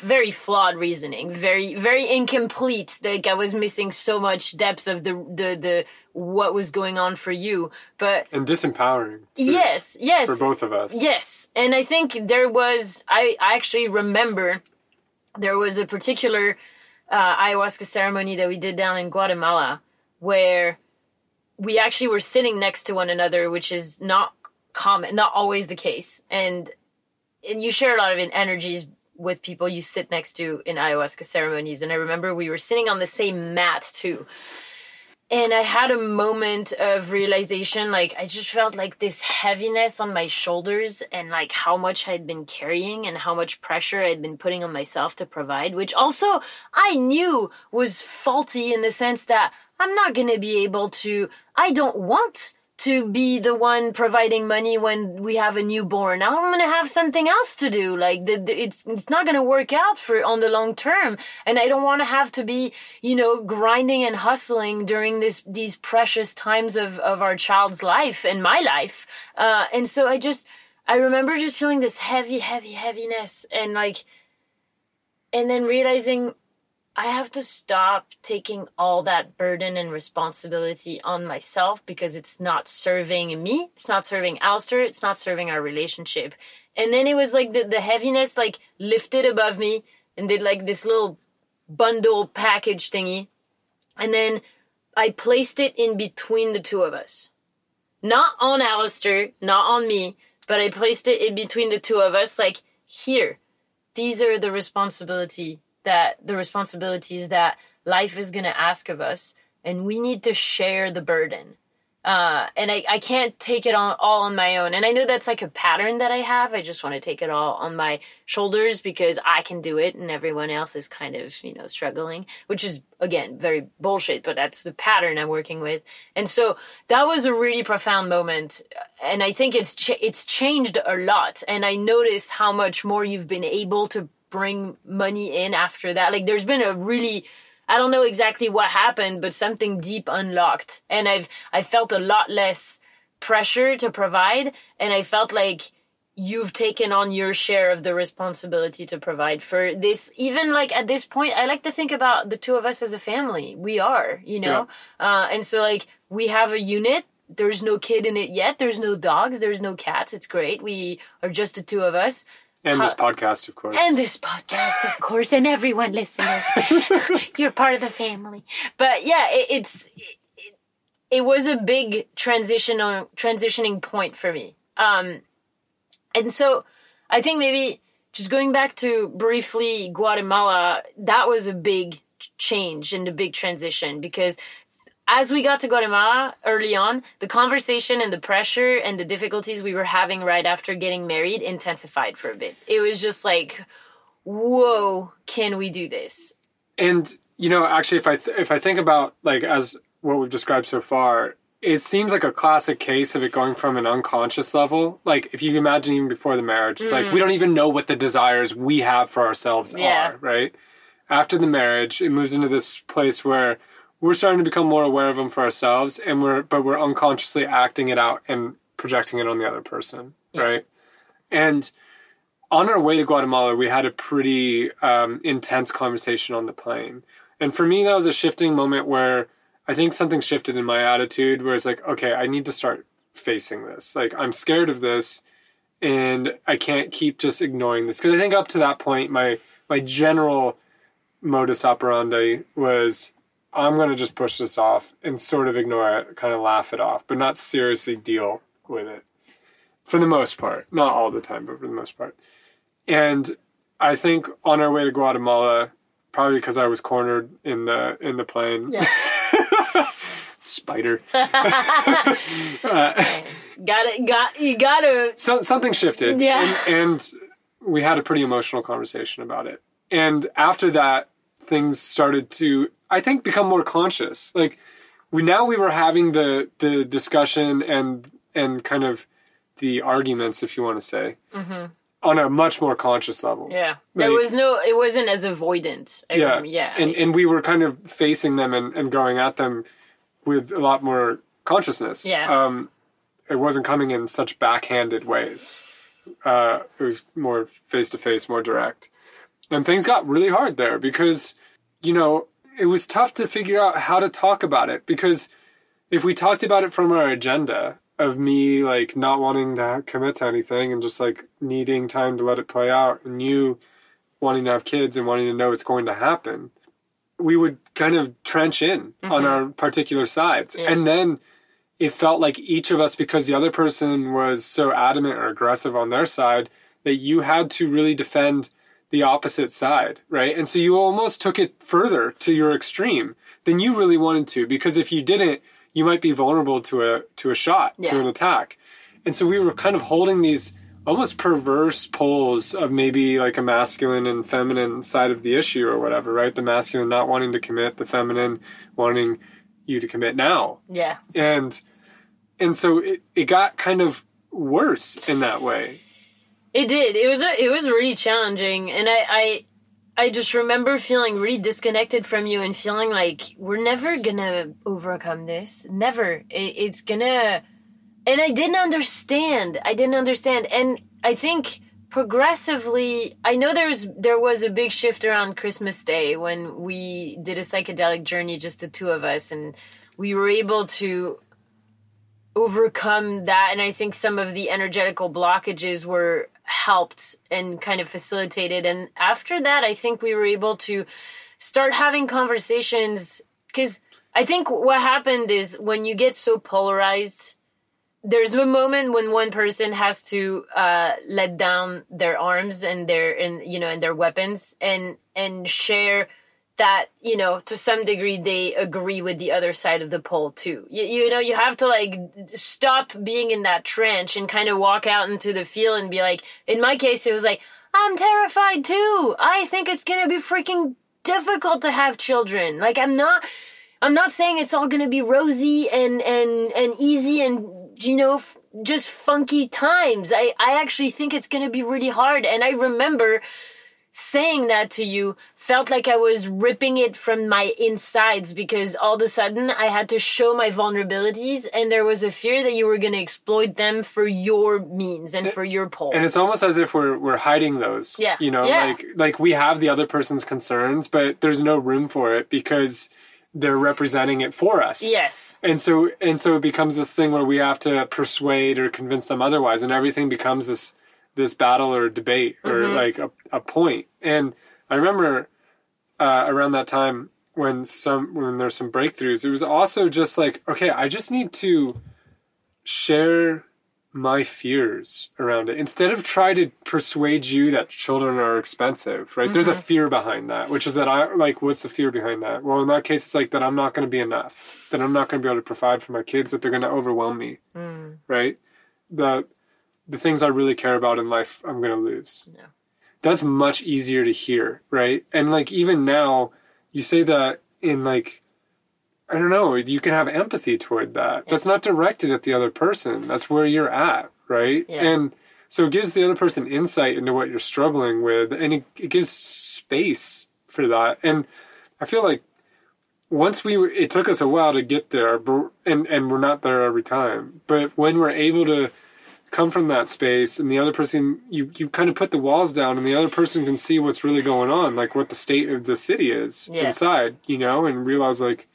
Very flawed reasoning, very very incomplete. Like I was missing so much depth of the the the what was going on for you. But And disempowering. too, yes, yes, For both of us. Yes, and I think there was. I I actually remember there was a particular uh, ayahuasca ceremony that we did down in Guatemala where we actually were sitting next to one another, which is not common, not always the case, and and you share a lot of energies with people you sit next to in ayahuasca ceremonies. And I remember we were sitting on the same mat too. and I had a moment of realization. Like I just felt like this heaviness on my shoulders, and like how much I'd been carrying, and how much pressure I'd been putting on myself to provide. Which also I knew was faulty in the sense that I'm not gonna be able to. I don't want to be the one providing money when we have a newborn. I'm going to have something else to do. Like the, the, it's it's not going to work out for on the long term, and I don't want to have to be you know grinding and hustling during this these precious times of of our child's life and my life. Uh, and so I just I remember just feeling this heavy, heavy, heaviness, and like, and then realizing I have to stop taking all that burden and responsibility on myself because it's not serving me. It's not serving Alistair. It's not serving our relationship. And then it was like the, the heaviness like lifted above me and did like this little bundle package thingy. And then I placed it in between the two of us. Not on Alistair, not on me, but I placed it in between the two of us like here. These are the responsibility that the responsibilities that life is going to ask of us and we need to share the burden. Uh, and I, I can't take it on all on my own. And i know that's like a pattern that i have. I just want to take it all on my shoulders because i can do it and everyone else is kind of you know struggling which is again very bullshit but that's the pattern i'm working with. And so that was a really profound moment and i think it's ch- it's changed a lot. And i notice how much more you've been able to bring money in after that. Like there's been a really I don't know exactly what happened, but something deep unlocked. And I've I felt a lot less pressure to provide and I felt like you've taken on your share of the responsibility to provide for this. Even like at this point i like to think about the two of us as a family. We are you know? Yeah. uh, and so like we have a unit. There's no kid in it yet. There's no dogs. There's no cats. It's great. We are just the two of us and this podcast, of course. And this podcast, of course, and everyone listening. You're part of the family. But yeah, it, it's it, it, was a big transitional transitioning point for me. Um, and so I think maybe just going back to briefly Guatemala, that was a big change and a big transition because as we got to Guatemala early on, the conversation and the pressure and the difficulties we were having right after getting married intensified for a bit. It was just like, whoa, can we do this? And you know, actually, if I th- if I think about like as what we've described so far, it seems like a classic case of it going from an unconscious level. Like if you imagine even before the marriage, it's mm. like we don't even know what the desires we have for ourselves yeah. are, right? After the marriage, it moves into this place where we're starting to become more aware of them for ourselves and we're but we're unconsciously acting it out and projecting it on the other person yeah. right? And on our way to guatemala we had a pretty um, intense conversation on the plane. And for me that was a shifting moment where i think something shifted in my attitude where it's like okay i need to start facing this. Like i'm scared of this and i can't keep just ignoring this. Because i think up to that point my my general modus operandi was I'm going to just push this off and sort of ignore it, kind of laugh it off, but not seriously deal with it for the most part. Not all the time, but for the most part. And I think on our way to Guatemala, probably because I was cornered in the in the plane. Yeah. Spider. uh, got it. Got you. Got to. So, something shifted. Yeah. And, and we had a pretty emotional conversation about it. And after that, things started to I think become more conscious. Like we now we were having the the discussion and and kind of the arguments, if you want to say, mm-hmm. on a much more conscious level. Yeah, like, there was no, it wasn't as avoidant. I yeah, yeah, and and we were kind of facing them and, and going at them with a lot more consciousness. Yeah, um, it wasn't coming in such backhanded ways. Uh, it was more face to face, more direct, and things got really hard there because you know it was tough to figure out how to talk about it because if we talked about it from our agenda of me like not wanting to commit to anything and just like needing time to let it play out and you wanting to have kids and wanting to know it's going to happen we would kind of trench in mm-hmm. on our particular sides yeah. and then it felt like each of us because the other person was so adamant or aggressive on their side that you had to really defend the opposite side, right? And so you almost took it further to your extreme than you really wanted to, because if you didn't, you might be vulnerable to a to a shot, Yeah. to an attack. And so we were kind of holding these almost perverse poles of maybe like a masculine and feminine side of the issue or whatever, right? The masculine not wanting to commit, the feminine wanting you to commit now. Yeah. And and so it, it got kind of worse in that way. It did. It was a, it was really challenging, and I, I I just remember feeling really disconnected from you and feeling like we're never gonna overcome this. Never. It, it's gonna. And I didn't understand. I didn't understand, and I think progressively i know there's there was a big shift around christmas day when we did a psychedelic journey just the two of us and we were able to overcome that and i think some of the energetical blockages were helped and kind of facilitated. And after that i think we were able to start having conversations because i think what happened is when you get so polarized there's a moment when one person has to uh, let down their arms and their and you know and their weapons and and share that you know to some degree they agree with the other side of the pole too. You, you know you have to like stop being in that trench and kind of walk out into the field and be like. In my case, it was like I'm terrified too. I think it's gonna be freaking difficult to have children. Like I'm not. I'm not saying it's all to be rosy and and and easy and you know f- just funky times. I I actually think it's to be really hard and I remember saying that to you felt like I was ripping it from my insides because all of a sudden I had to show my vulnerabilities and there was a fear that you were going to exploit them for your means and for your pole. And it's almost as if we're we're hiding those. Yeah. You know, Yeah. like like we have the other person's concerns, but there's no room for it because they're representing it for us. yes. And so and so it becomes this thing where we have to persuade or convince them otherwise, and everything becomes this this battle or debate or Mm-hmm. like a, a point. And I remember uh, around that time when some when there's some breakthroughs, it was also just like, okay, I just need to share my fears around it instead of try to persuade you that children are expensive right? There's a fear behind that which is that i like what's the fear behind that? Well in that case it's like that i'm not going to be enough that i'm not going to be able to provide for my kids that they're going to overwhelm me right? The the things i really care about in life i'm going to lose. Yeah. That's much easier to hear right and like even now you say that in like I don't know, you can have empathy toward that. That's not directed at the other person. That's where you're at, right? Yeah. And so it gives the other person insight into what you're struggling with and it, it gives space for that. And I feel like once we were, it took us a while to get there, but, and and we're not there every time. But when we're able to come from that space and the other person you you kind of put the walls down and the other person can see what's really going on like what the state of the city is Yeah. inside you know and realize like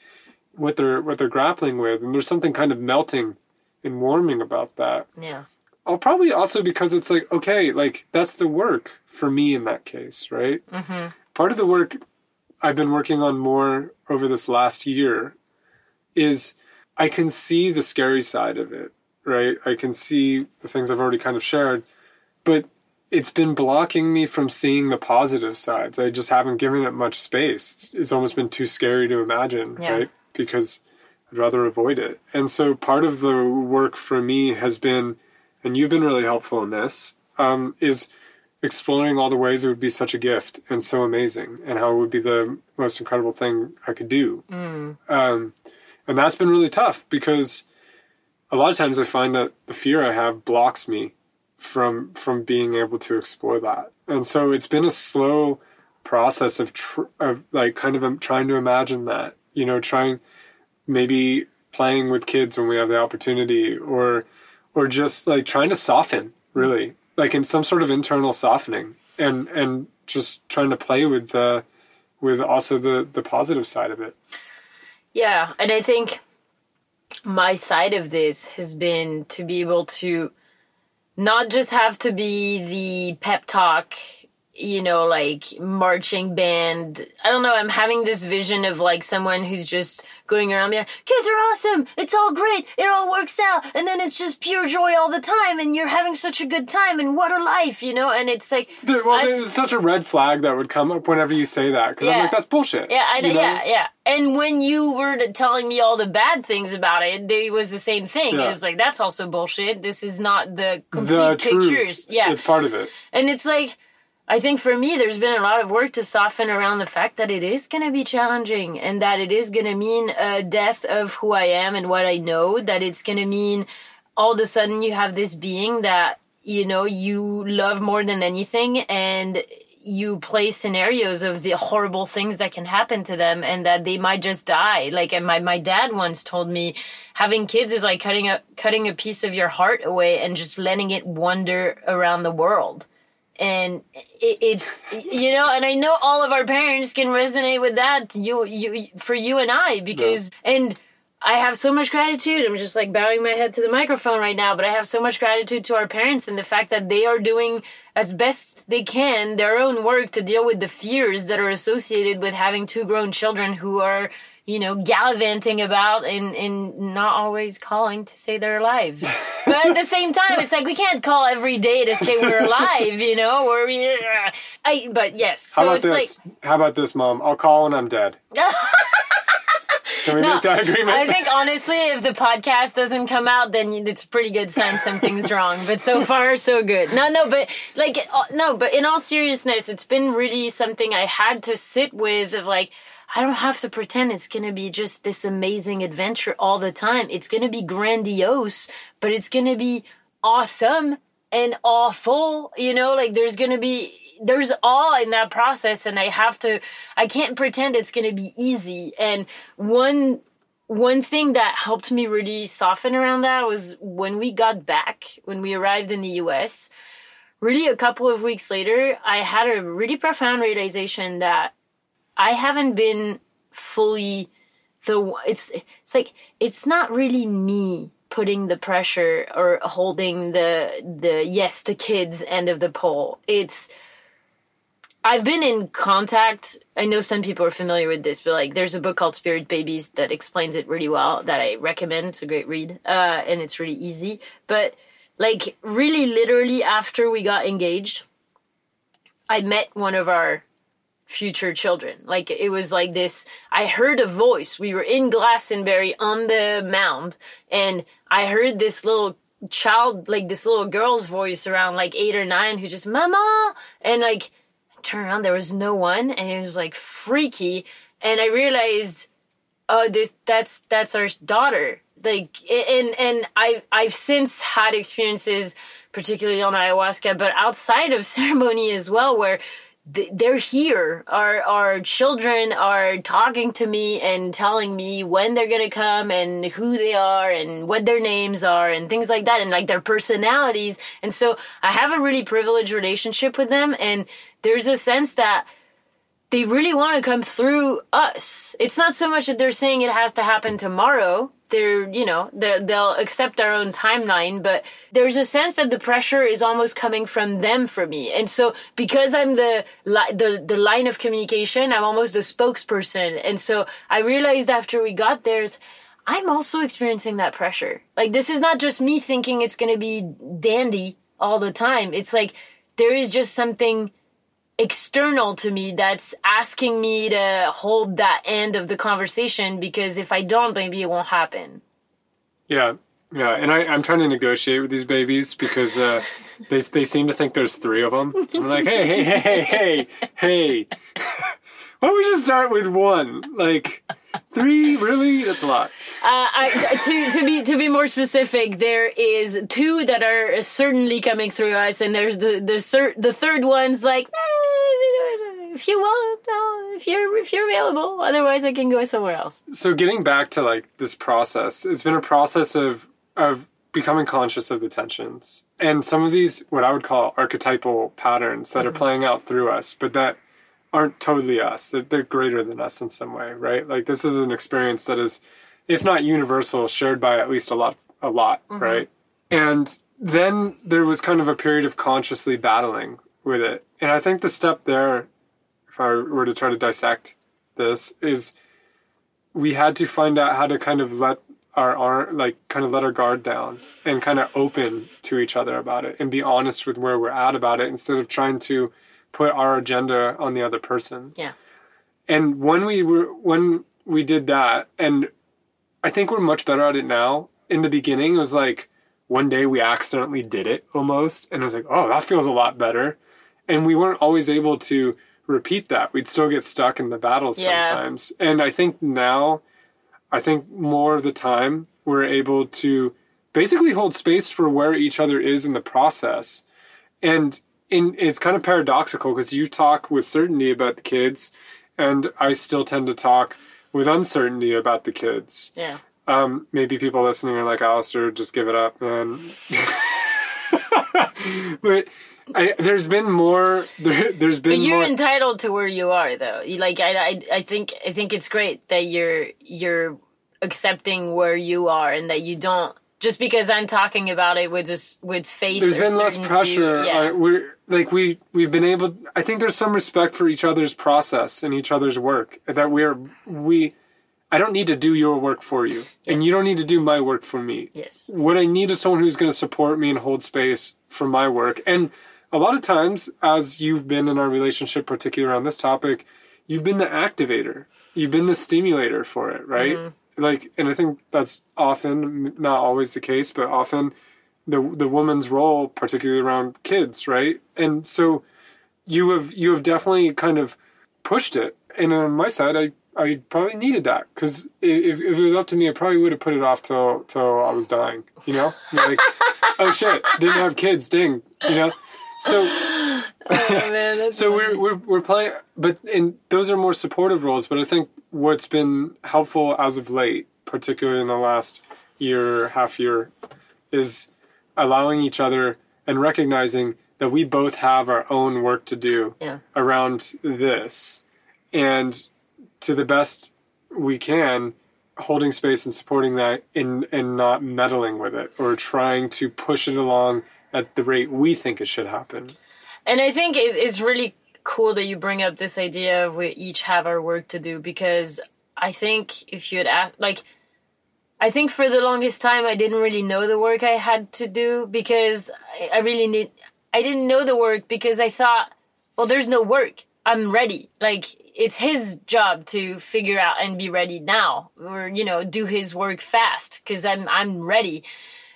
what they're what they're grappling with and there's something kind of melting and warming about that Yeah. I'll probably also because it's like okay like that's the work for me in that case right Mm-hmm. part of the work I've been working on more over this last year is I can see the scary side of it, right? I can see the things I've already kind of shared, but it's been blocking me from seeing the positive sides. I just haven't given it much space. It's, it's almost been too scary to imagine, Yeah. right? Because I'd rather avoid it. And so part of the work for me has been, and you've been really helpful in this, um, is exploring all the ways it would be such a gift and so amazing and how it would be the most incredible thing I could do. Um, and that's been really tough because a lot of times I find that the fear I have blocks me from from being able to explore that. And so it's been a slow process of, tr- of like kind of um, trying to imagine that, you know, trying maybe playing with kids when we have the opportunity or or just like trying to soften really like in some sort of internal softening and and just trying to play with the with also the the positive side of it Yeah, and I think my side of this has been to be able to not just have to be the pep talk, you know, like marching band. I don't know, I'm having this vision of like someone who's just going around like, kids are awesome. It's all great. It all works out. And then it's just pure joy all the time. And you're having such a good time. And what a life, you know? And it's like, There- well, I- there's such a red flag that would come up whenever you say that because I'm like, that's bullshit. yeah, I you know? yeah, yeah. And when you were telling me all the bad things about it, it was the same thing. Yeah. It was like, that's also bullshit. This is not the complete The pictures. truth. Yeah. It's part of it. And it's like, I think for me, there's been a lot of work to soften around the fact that it is going to be challenging and that it is going to mean a death of who I am and what I know, that it's going to mean all of a sudden you have this being that, you know, you love more than anything and you play scenarios of the horrible things that can happen to them and that they might just die. Like and my, my dad once told me having kids is like cutting a cutting a piece of your heart away and just letting it wander around the world and it, it's you know and i know all of our parents can resonate with that you you for you and i because and i have so much gratitude. I'm just like bowing my head to the microphone right now but i have so much gratitude to our parents and the fact that they are doing as best they can their own work to deal with the fears that are associated with having two grown children who are you know, gallivanting about and, and not always calling to say they're alive. but at the same time, it's like we can't call every day to say we're alive, you know, or we, I, but yes. How So about it's this? like, How about this, mom? I'll call when I'm dead. Can we No, make that agreement? I think honestly, if the podcast doesn't come out, then it's a pretty good sign something's wrong. But so far, so good. No, no, but like, uh, no, but in all seriousness, it's been really something I had to sit with of like, I don't have to pretend it's going to be just this amazing adventure all the time. It's going to be grandiose, but it's going to be awesome and awful. You know, like there's going to be, there's awe in that process and I have to, I can't pretend it's going to be easy. And one, one thing that helped me really soften around that was when we got back, when we arrived in the US, really a couple of weeks later, I had a really profound realization that I haven't been fully the it's it's like it's not really me putting the pressure or holding the the yes to kids end of the pole. It's I've been in contact. I know some people are familiar with this, but like there's a book called Spirit Babies that explains it really well that I recommend. It's a great read. Uh and it's really easy. But like really literally after we got engaged, I met one of our future children. Like it was like this. I heard a voice. We were in Glastonbury on the mound, and I heard this little child, like this little girl's voice around like eight or nine, who just "Mama," and like I turned around, there was no one, and it was like freaky, and I realized, oh, this that's that's our daughter. Like and and I I've since had experiences, particularly on ayahuasca, but outside of ceremony as well, where they're here. Our our children are talking to me and telling me when they're gonna come and who they are and what their names are and things like that and like their personalities. And so I have a really privileged relationship with them and there's a sense that they really want to come through us. It's not so much that they're saying it has to happen tomorrow. They're, you know, they'll accept our own timeline, but there's a sense that the pressure is almost coming from them for me. And so because I'm the, the, the line of communication, I'm almost the spokesperson. And so I realized after we got there, I'm also experiencing that pressure. Like this is not just me thinking it's going to be dandy all the time. It's like there is just something external to me that's asking me to hold that end of the conversation because if I don't, maybe it won't happen. Yeah, yeah, and I, I'm trying to negotiate with these babies because uh, they they seem to think there's three of them. I'm like, hey, hey, hey, hey, hey, hey. Why don't we just start with one? Like three, really? That's a lot. Uh, I, to, to be to be more specific, there is two that are certainly coming through us, and there's the the cer- the third one's like, eh, if you want, uh, if you're if you're available, otherwise I can go somewhere else. So getting back to like this process, it's been a process of of becoming conscious of the tensions and some of these what I would call archetypal patterns that are playing out through us, but that aren't totally us. That they're greater than us in some way, right? Like this is an experience that is, if not universal, shared by at least a lot, a lot, mm-hmm. right? And then there was kind of a period of consciously battling with it, and I think the step there, if I were to try to dissect this, is we had to find out how to kind of let our arm like kind of let our guard down and kind of open to each other about it and be honest with where we're at about it instead of trying to put our agenda on the other person. Yeah. And when we were when we did that and I think we're much better at it now. In the beginning it was like one day we accidentally did it almost and it was like, "Oh, that feels a lot better." And we weren't always able to repeat that. We'd still get stuck in the battles Yeah. sometimes. And I think now I think more of the time we're able to basically hold space for where each other is in the process. And in, it's kind of paradoxical because you talk with certainty about the kids, and I still tend to talk with uncertainty about the kids. Yeah. Um, maybe people listening are like, Alistair, just give it up, man. but I, there's been more. There, there's But been But you're more. entitled to where you are, though. You, like I, I, I think, I think it's great that you're you're accepting where you are and that you don't just because I'm talking about it with just with faith. There's been less pressure. Yeah. Uh, we're like we we've been able. I think there's some respect for each other's process and each other's work. That we're we. I don't need to do your work for you, and you don't need to do my work for me. yes. What I need is someone who's going to support me and hold space for my work. And a lot of times, as you've been in our relationship, particularly around this topic, you've been the activator. You've been the stimulator for it, right? Mm-hmm. Like, and I think that's often, not always the case, but often the the woman's role, particularly around kids, right? And so you have you have definitely kind of pushed it. And on my side, I I probably needed that because if, if it was up to me, I probably would have put it off till till I was dying. You know, like oh shit, didn't have kids, ding. You know, so Oh, man, so funny. we're we're we're playing, but and those are more supportive roles. But I think what's been helpful as of late, particularly in the last year, half year, is allowing each other and recognizing that we both have our own work to do Yeah. around this, and to the best we can, holding space and supporting that, in and not meddling with it or trying to push it along at the rate we think it should happen. And I think it, it's really cool that you bring up this idea of we each have our work to do because I think if you had asked, like, I think for the longest time I didn't really know the work I had to do because I, really need, I didn't know the work because I thought, well, there's no work. I'm ready. Like, it's his job to figure out and be ready now or, you know, do his work fast because I'm, I'm ready.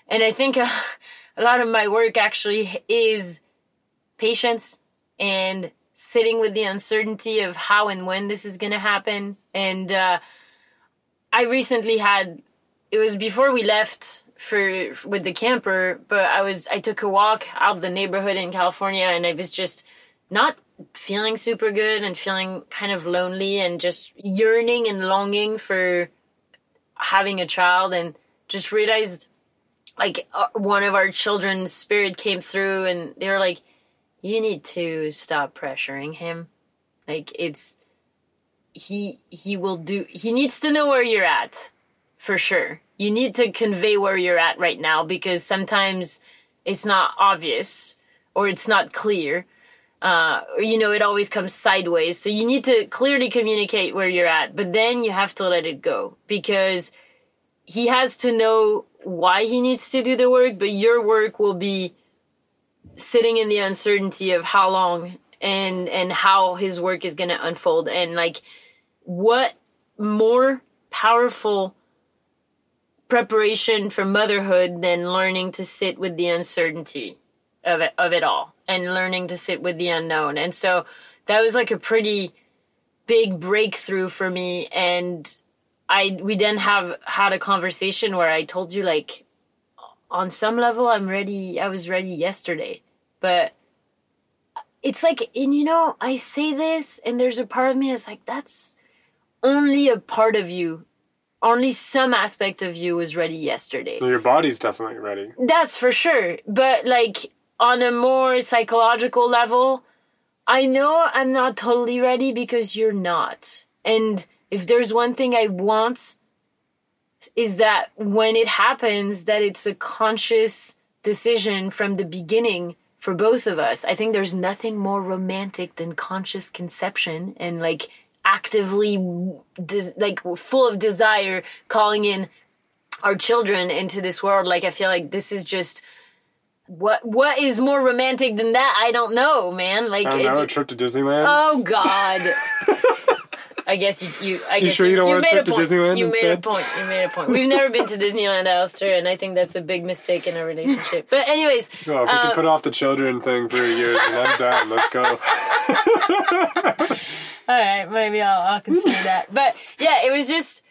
And I think uh, a lot of my work actually is patience and sitting with the uncertainty of how and when this is going to happen. And uh, I recently had it was before we left for with the camper, but I was I took a walk out of the neighborhood in California, and I was just not feeling super good and feeling kind of lonely and just yearning and longing for having a child and just realized like uh, one of our children's spirit came through and they were like you need to stop pressuring him. Like it's he he will do he needs to know where you're at for sure. You need to convey where you're at right now because sometimes it's not obvious or it's not clear. Uh, you know it always comes sideways. So you need to clearly communicate where you're at but then you have to let it go because he has to know why he needs to do the work, but your work will be sitting in the uncertainty of how long and and how his work is going to unfold and like what more powerful preparation for motherhood than learning to sit with the uncertainty of it, of it all and learning to sit with the unknown. And so that was like a pretty big breakthrough for me and I we then have had a conversation where I told you like on some level I'm ready I was ready yesterday. But it's like and you know, I say this and there's a part of me that's like that's only a part of you. Only some aspect of you was ready yesterday. Your body's definitely ready. That's for sure. But like on a more psychological level, I know I'm not totally ready because you're not. And if there's one thing I want is that when it happens that it's a conscious decision from the beginning for both of us. I think there's nothing more romantic than conscious conception and like actively des- like full of desire calling in our children into this world like i feel like this is just what what is more romantic than that i don't know man like I don't know, ju- a trip to Disneyland. oh god I guess you, you I guess sure you don't want to made trip to. Disneyland You made a point. You made a point. We've never been to Disneyland, Alistair, and I think that's a big mistake in our relationship. But anyways, Well, if we uh, can put off the children thing for a year, then I'm down. Let's go. all right, maybe I'll, I'll consider that. But yeah, it was just.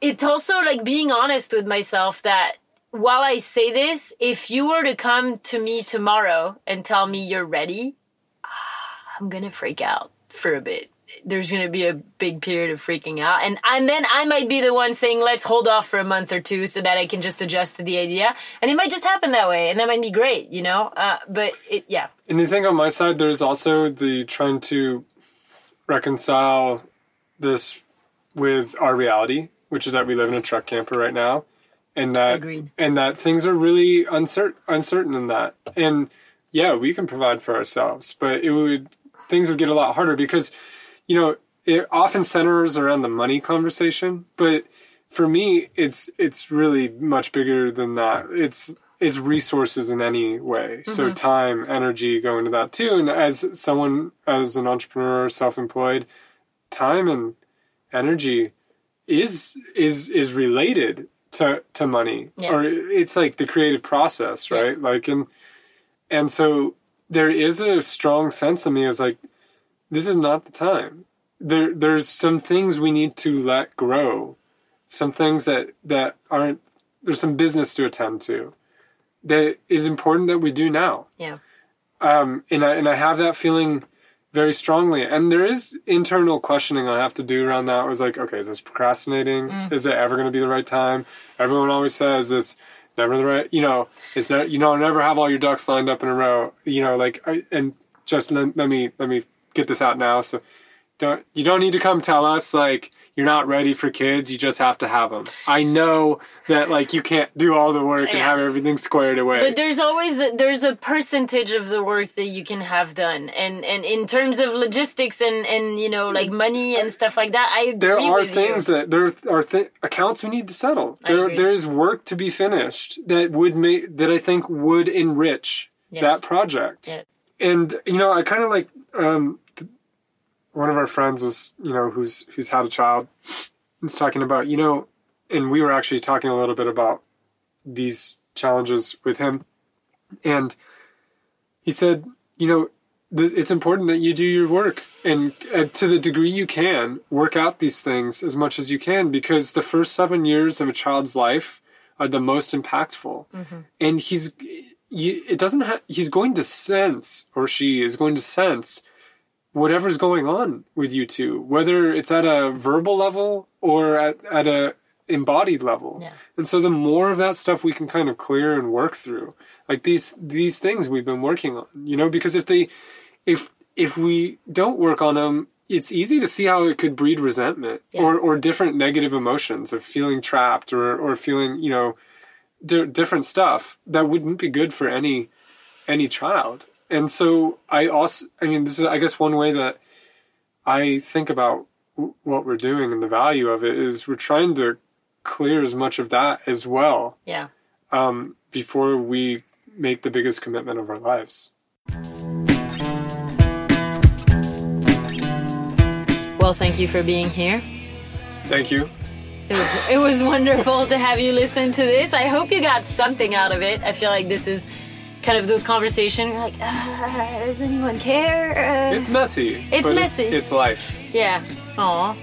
It's also like being honest with myself that while I say this, if you were to come to me tomorrow and tell me you're ready, ah, I'm gonna freak out for a bit. There's gonna be a big period of freaking out, and and then I might be the one saying let's hold off for a month or two so that I can just adjust to the idea, and it might just happen that way, and that might be great, you know. Uh, but it, yeah, And you think on my side, there's also the trying to reconcile this with our reality, which is that we live in a truck camper right now, and that Agreed. and that things are really uncertain uncertain in that. And yeah, we can provide for ourselves, but it would things would get a lot harder because you know it often centers around the money conversation, but for me, it's it's really much bigger than that. It's it's resources in any way. So mm-hmm. time, energy go into that too. And as someone as an entrepreneur, self-employed, time and energy is is is related to to money Yeah. or it's like the creative process Yeah. right like and and so there is a strong sense of me as like this is not the time there there's some things we need to let grow some things that that aren't there's some business to attend to that is important that we do now yeah, um, and I and I have that feeling very strongly. And there is internal questioning I have to do around that. Was like, okay, is this procrastinating? Is it ever going to be the right time? Everyone always says it's never the right. You know, it's not. You know, never have all your ducks lined up in a row. You know, like I, and just let, let me let me get this out now. So don't you don't need to come tell us like you're not ready for kids. You just have to have them. I know that like you can't do all the work and have everything squared away. But there's always a, there's a percentage of the work that you can have done, and and in terms of logistics and and you know like money and stuff like that, I there are things you. that there are th- accounts we need to settle. There there is work to be finished that would make that I think would enrich Yes. that project. Yeah. And you know, I kind of like um, one of our friends was you know who's who's had a child. Was talking about you know, and we were actually talking a little bit about these challenges with him, and he said, you know, th- it's important that you do your work and uh, to the degree you can work out these things as much as you can because the first seven years of a child's life are the most impactful and he's you, it doesn't have he's going to sense or she is going to sense whatever's going on with you two whether it's at a verbal level or at, at a embodied level Yeah. and so the more of that stuff we can kind of clear and work through like these these things we've been working on you know because if they if if we don't work on them it's easy to see how it could breed resentment Yeah. or or different negative emotions of feeling trapped or or feeling you know di- different stuff that wouldn't be good for any any child and so i also i mean this is i guess one way that i think about w- what we're doing and the value of it is we're trying to clear as much of that as well Yeah. um, before we make the biggest commitment of our lives Well, thank you for being here. thank you It was, it was wonderful to have you listen to this. I hope you got something out of it. I feel like this is kind of those conversations. You're like, ah, does anyone care? Uh, it's messy It's messy. it's life yeah. Aw.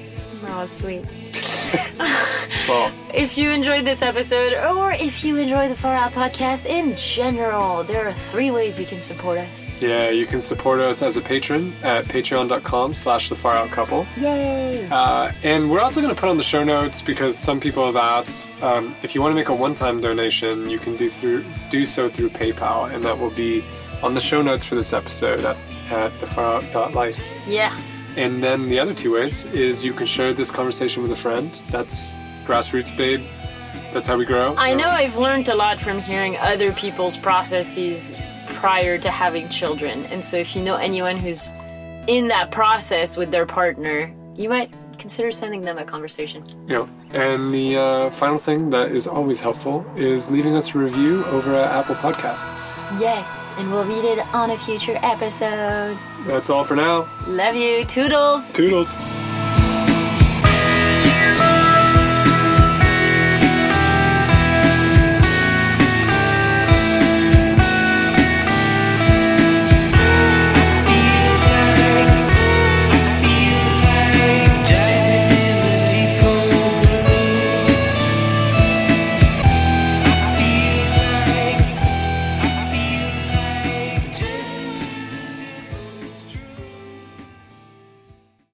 That was sweet. well If you enjoyed this episode, or if you enjoy the Far Out podcast in general, there are three ways you can support us. yeah you can support us as a patron at patreon.com slash the far out couple Yay! Uh, and we're also going to put on the show notes because some people have asked um, if you want to make a one-time donation, you can do through do so through PayPal, and that will be on the show notes for this episode at, at thefarout.life. Yeah. And then the other two ways is you can share this conversation with a friend. That's grassroots babe. That's how we grow. I know I've learned a lot from hearing other people's processes prior to having children. And so if you know anyone who's in that process with their partner, you might consider sending them a conversation. Yeah. and the uh, final thing that is always helpful is leaving us a review over at Apple Podcasts. Yes, and we'll read it on a future episode. That's all for now. Love you. Toodles. Toodles.